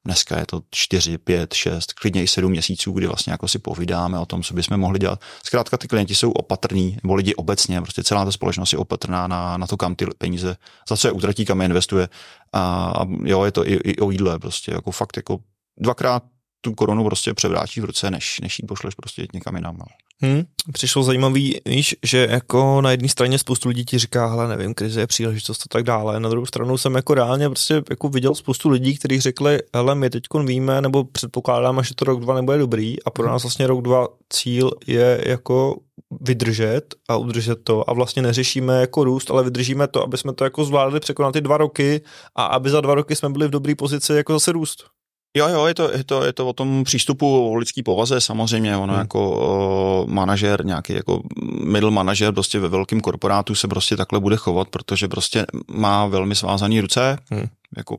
Dneska je to 4, 5, 6, klidně i 7 měsíců, kdy vlastně jako si povídáme o tom, co bychom mohli dělat. Zkrátka ty klienti jsou opatrní, nebo lidi obecně, prostě celá ta společnost je opatrná na, na to, kam ty peníze, za co je utratí, kam je investuje. A, a jo, je to i, i o jídle, prostě jako fakt jako dvakrát tu korunu prostě převrátí v ruce, než, než ji pošleš prostě někam jinam. No. Hmm, přišlo zajímavý, víš, že jako na jedné straně spoustu lidí ti říká, hele, nevím, krize je příležitost a tak dále. Na druhou stranu jsem jako reálně prostě jako viděl spoustu lidí, kteří řekli, hele, my teď víme, nebo předpokládáme, že to rok, dva nebude dobrý a pro nás vlastně rok, dva cíl je jako vydržet a udržet to a vlastně neřešíme jako růst, ale vydržíme to, aby jsme to jako zvládli překonat ty dva roky a aby za dva roky jsme byli v dobré pozici jako zase růst. Jo, jo, je to, je to, je to o tom přístupu o lidský povaze samozřejmě, ono hmm. jako o, manažer, nějaký jako middle manažer prostě ve velkém korporátu se prostě takhle bude chovat, protože prostě má velmi svázané ruce, hmm. jako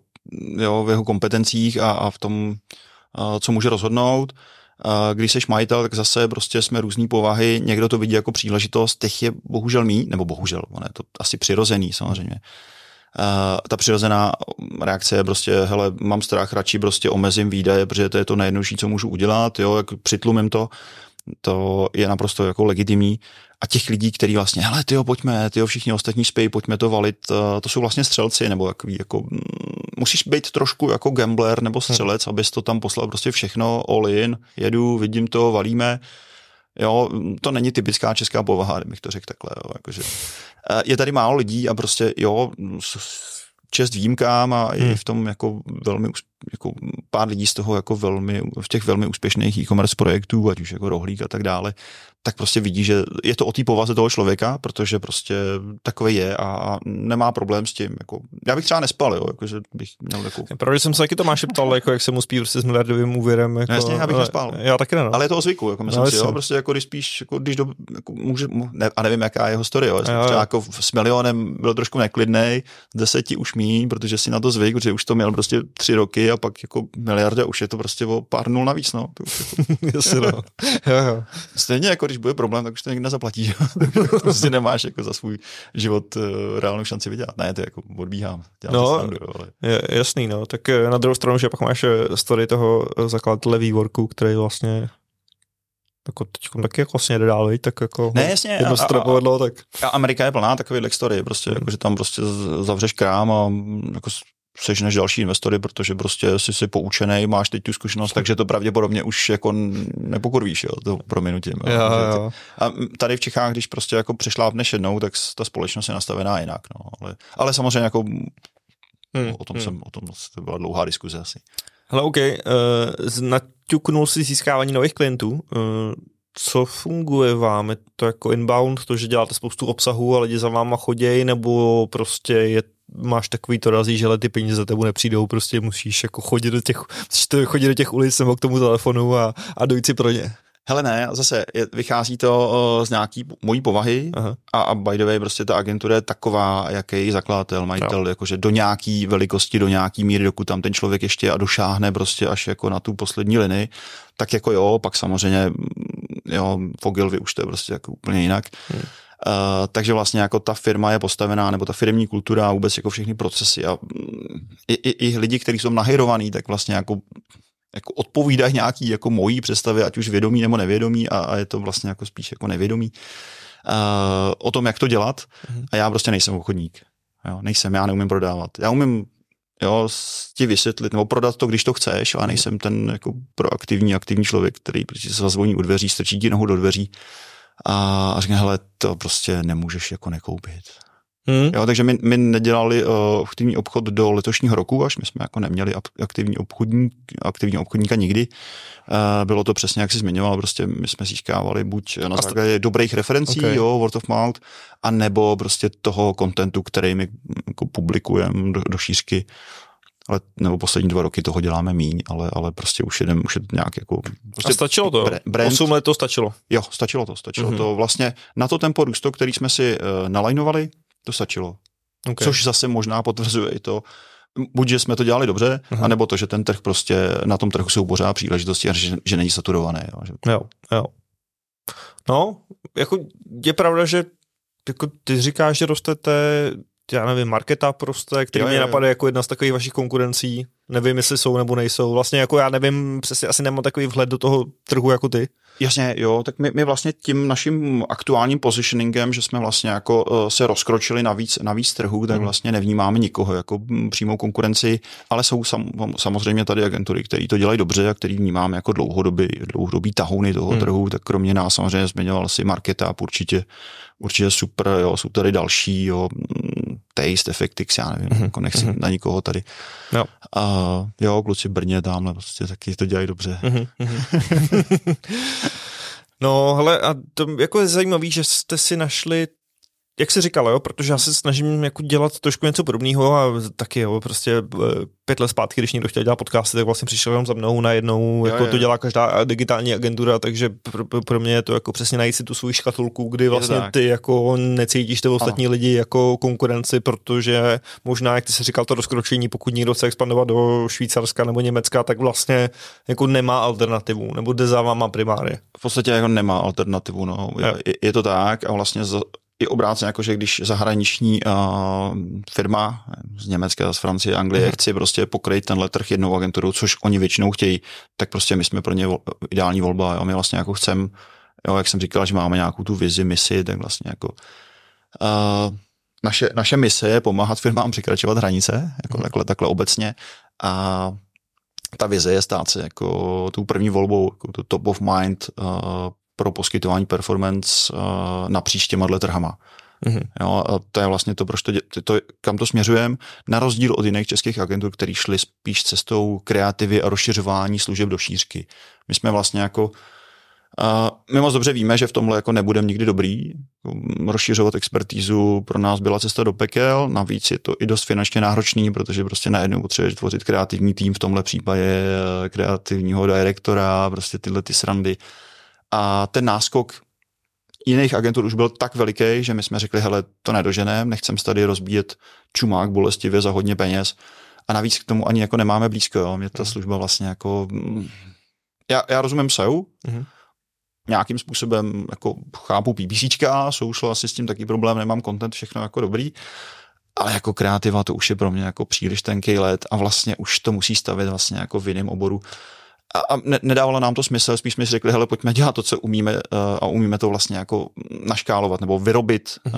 jo, v jeho kompetencích a, a v tom, a, co může rozhodnout. A když jsi majitel, tak zase prostě jsme různý povahy, někdo to vidí jako příležitost, těch je bohužel mý, nebo bohužel, ono je to asi přirozený samozřejmě. Hmm ta přirozená reakce je prostě, hele, mám strach, radši prostě omezím výdaje, protože to je to nejjednodušší, co můžu udělat, jo, jak přitlumím to, to je naprosto jako legitimní. A těch lidí, kteří vlastně, hele, tyjo, pojďme, tyjo, všichni ostatní spějí, pojďme to valit, to jsou vlastně střelci, nebo takový, jako, mm, musíš být trošku jako gambler nebo střelec, hmm. abys to tam poslal prostě všechno all in, jedu, vidím to, valíme, Jo, to není typická česká povaha, kdybych to řekl takhle. Jo, jakože. Eh, je tady málo lidí a prostě jo, čest výjimkám a hmm. i v tom jako velmi, jako pár lidí z toho jako velmi, v těch velmi úspěšných e-commerce projektů, ať už jako rohlík a tak dále, tak prostě vidí, že je to o té povaze toho člověka, protože prostě takový je a nemá problém s tím. Jako, já bych třeba nespal, jo, jako, že bych měl jako... Protože jsem se taky Tomáše ptal, jako, jak se mu spí prostě s miliardovým úvěrem. Jako, no, jasně, já bych nespal. Já taky ne. No. Ale je to o zvyku, jako myslím no, si, jo, prostě jako když spíš, jako, když do, jako, může, ne, a nevím, jaká je jeho story, jo, jo. třeba jako s milionem byl trošku neklidný, deseti už míň, protože si na to zvyk, protože už to měl prostě tři roky a pak jako miliarda, už je to prostě o pár nul navíc, no. To už jako... <laughs> Jasně, no. <laughs> jo, jo. Stejně jako když bude problém, tak už to někdo nezaplatí. <laughs> prostě nemáš jako za svůj život uh, reálnou šanci vydělat. Ne, to jako odbíhám. No, standu, ale... je, jasný, no. Tak eh, na druhou stranu, že pak máš eh, story toho zakladatele vývorku, který vlastně jako teď taky jako vlastně jde dál, tak jako ne, jasně, jedno se to nepovedlo, tak. A Amerika je plná takových story, prostě, hmm. jako, že tam prostě zavřeš krám a jako sežneš další investory, protože prostě jsi si poučený, máš teď tu zkušenost, takže to pravděpodobně už jako nepokorvíš, jo, to prominutím. Jo. Jo, jo. A tady v Čechách, když prostě jako přešlápneš jednou, tak ta společnost je nastavená jinak, no, ale, ale samozřejmě jako hmm, o tom hmm. jsem, o tom to byla dlouhá diskuze asi. Hele, OK, uh, naťuknul si získávání nových klientů, uh, co funguje vám? Je to jako inbound, to, že děláte spoustu obsahu a lidi za váma chodějí, nebo prostě je máš takový to razí, že ty peníze za tebou nepřijdou, prostě musíš jako chodit do těch, musíš to chodit do těch ulic nebo k tomu telefonu a, a dojít si pro ně. Hele ne, zase je, vychází to z nějaký mojí povahy a, a by the way prostě ta agentura je taková, jaký zakladatel, majitel, jo. jakože do nějaký velikosti, do nějaký míry, dokud tam ten člověk ještě a došáhne prostě až jako na tu poslední linii, tak jako jo, pak samozřejmě jo, Fogilvy už to je prostě jako úplně jinak. Hmm. Uh, takže vlastně jako ta firma je postavená, nebo ta firmní kultura a vůbec jako všechny procesy a mm, i, i, i lidi, kteří jsou nahyrovaní, tak vlastně jako jako odpovídají nějaký jako mojí představě, ať už vědomí nebo nevědomí a, a je to vlastně jako spíš jako nevědomí. Uh, o tom, jak to dělat mm-hmm. a já prostě nejsem obchodník. Jo, nejsem, já neumím prodávat. Já umím jo, ti vysvětlit nebo prodat to, když to chceš, ale nejsem ten jako proaktivní, aktivní člověk, který prostě se zazvoní u dveří, strčí ti nohu do dveří a, a řekne, hele, to prostě nemůžeš jako nekoupit. Hmm. Jo, takže my, my nedělali uh, aktivní obchod do letošního roku, až my jsme jako neměli aktivní, obchodník, aktivní obchodníka nikdy. Uh, bylo to přesně, jak jsi zmiňoval, prostě my jsme získávali buď na základě dobrých referencí, okay. jo, word of mouth, a nebo prostě toho kontentu, který my jako publikujeme do, do šířky ale nebo poslední dva roky toho děláme míň, ale, ale prostě už jedem, už je to nějak jako... Prostě a stačilo to, brand, 8 let to stačilo. Jo, stačilo to, stačilo mm-hmm. to. Vlastně na to tempo růstu, který jsme si uh, nalajnovali, to stačilo. Okay. Což zase možná potvrzuje i to, buď, že jsme to dělali dobře, uh-huh. anebo to, že ten trh prostě, na tom trhu jsou pořád příležitosti a že, že není saturovaný. Jo, že... jo, jo. No, jako je pravda, že jako ty říkáš, že rostete, já nevím, marketa prostě, který jo, mě napadá jako jedna z takových vašich konkurencí. Nevím, jestli jsou nebo nejsou. Vlastně jako já nevím, přesně asi nemám takový vhled do toho trhu jako ty. Jasně, jo, tak my, my vlastně tím naším aktuálním positioningem, že jsme vlastně jako uh, se rozkročili na víc, na víc trhů, tak mm. vlastně nevnímáme nikoho jako přímou konkurenci, ale jsou sam, samozřejmě tady agentury, které to dělají dobře a který vnímáme jako dlouhodobý, dlouhodobý tahouny toho mm. trhu, tak kromě nás samozřejmě zmiňoval si Marketa, určitě, určitě super, jo, jsou tady další, jo, Taste, Effectix, já nevím, mm. jako nechci mm. na nikoho tady. Jo. A jo, kluci Brně tamhle prostě taky to dělají dobře. Mm. <laughs> No, hele, a to jako je zajímavé, že jste si našli jak jsi říkal, jo, protože já se snažím jako dělat trošku něco podobného a taky jo, prostě eh, pět let zpátky, když někdo chtěl dělat podcasty, tak vlastně přišel jenom za mnou najednou, jo, jako jo. to dělá každá digitální agentura, takže pro, pro mě je to jako přesně najít si tu svou škatulku, kdy vlastně ty jako necítíš ty ostatní ano. lidi jako konkurenci, protože možná, jak ty jsi říkal, to rozkročení, pokud někdo chce expandovat do Švýcarska nebo Německa, tak vlastně jako nemá alternativu, nebo jde za váma primáry. V podstatě jako nemá alternativu, no. Je, je to tak a vlastně z, i obráceně, jako že když zahraniční uh, firma z Německa, z Francie, Anglie mm. chce prostě pokryt tenhle trh jednou agenturou, což oni většinou chtějí, tak prostě my jsme pro ně vol, ideální volba. Jo. My vlastně jako chcem, jo, jak jsem říkal, že máme nějakou tu vizi, misi, tak vlastně jako uh, naše, naše mise je pomáhat firmám překračovat hranice, jako mm. takhle, takhle obecně a ta vize je stát se jako tou první volbou, jako to top of mind uh, pro poskytování performance uh, napříč těma trhama. Mm-hmm. Jo, a to je vlastně to, proč to, dě- to kam to směřujeme, na rozdíl od jiných českých agentur, který šli spíš cestou kreativy a rozšiřování služeb do šířky. My jsme vlastně jako Uh, my moc dobře víme, že v tomhle jako nebudeme nikdy dobrý. Rozšiřovat expertízu pro nás byla cesta do pekel, navíc je to i dost finančně náročný, protože prostě najednou potřebuješ tvořit kreativní tým, v tomhle případě eh, kreativního direktora, prostě tyhle ty srandy. A ten náskok jiných agentur už byl tak veliký, že my jsme řekli, hele, to nedoženeme, nechcem tady rozbíjet čumák bolestivě za hodně peněz. A navíc k tomu ani jako nemáme blízko, jo. Mě ta mhm. služba vlastně jako... Mm, já, já rozumím SEO, mm-hmm. nějakým způsobem jako chápu PPCčka, social asi s tím taky problém, nemám content, všechno jako dobrý, ale jako kreativa to už je pro mě jako příliš tenký let a vlastně už to musí stavit vlastně jako v jiném oboru a, a ne, nedávalo nám to smysl, spíš jsme si řekli, hele, pojďme dělat to, co umíme uh, a umíme to vlastně jako naškálovat nebo vyrobit uh,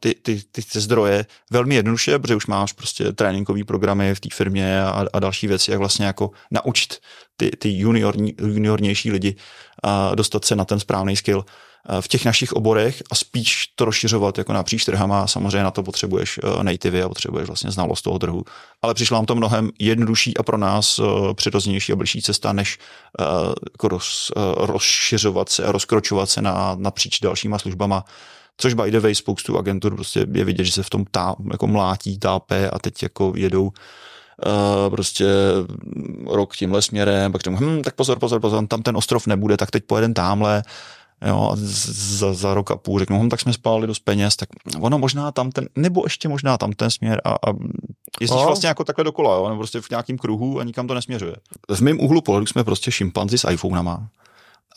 ty, ty, ty, ty zdroje velmi jednoduše, protože už máš prostě tréninkové programy v té firmě a, a další věci, jak vlastně jako naučit ty, ty juniorní, juniornější lidi uh, dostat se na ten správný skill. Eh, v těch našich oborech a spíš to rozšiřovat jako napříč trhama. Samozřejmě na to potřebuješ eh, nativy a potřebuješ vlastně znalost toho trhu. Ale přišla nám to mnohem jednodušší a pro nás eh, přirozenější a blížší cesta, než jako roz, rozšiřovat se a rozkročovat se na, napříč dalšíma službama. Což by the way spoustu agentur prostě je vidět, že se v tom tá, jako mlátí, tápe a teď jako jedou uh, prostě rok tímhle směrem, pak řeknu, hm, tak pozor, pozor, pozor, tam ten ostrov nebude, tak teď pojedem tamhle jo, a za, za rok a půl řeknu, hm, tak jsme spálili dost peněz, tak ono možná tam ten, nebo ještě možná tam ten směr a, a jezdíš no. vlastně jako takhle dokola, jo, nebo prostě v nějakém kruhu a nikam to nesměřuje. V mém úhlu pohledu jsme prostě šimpanzi s iPhonama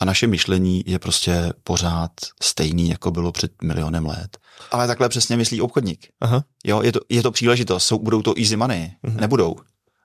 a naše myšlení je prostě pořád stejný, jako bylo před milionem let. Ale takhle přesně myslí obchodník. Aha. Jo, je to, je to příležitost, jsou, budou to easy money, uh-huh. nebudou.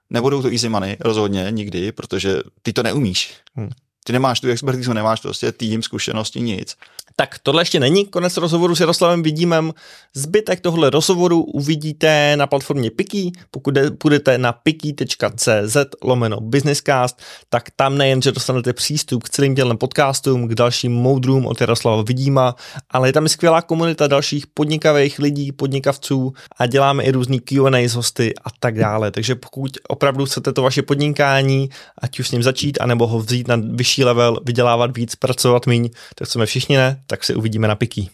nebudou to easy money, rozhodně, nikdy, protože ty to neumíš. Hmm. Ty nemáš tu expertizu, nemáš prostě tým, zkušenosti, nic. Tak tohle ještě není konec rozhovoru s Jaroslavem Vidímem. Zbytek tohle rozhovoru uvidíte na platformě Piki. Pokud půjdete na piki.cz lomeno businesscast, tak tam nejen, že dostanete přístup k celým těm podcastům, k dalším moudrům od Jaroslava Vidíma, ale je tam i skvělá komunita dalších podnikavých lidí, podnikavců a děláme i různý Q&A s hosty a tak dále. Takže pokud opravdu chcete to vaše podnikání, ať už s ním začít, anebo ho vzít na vyšší level, vydělávat víc, pracovat méně, tak chceme všichni ne, tak se uvidíme na Piky.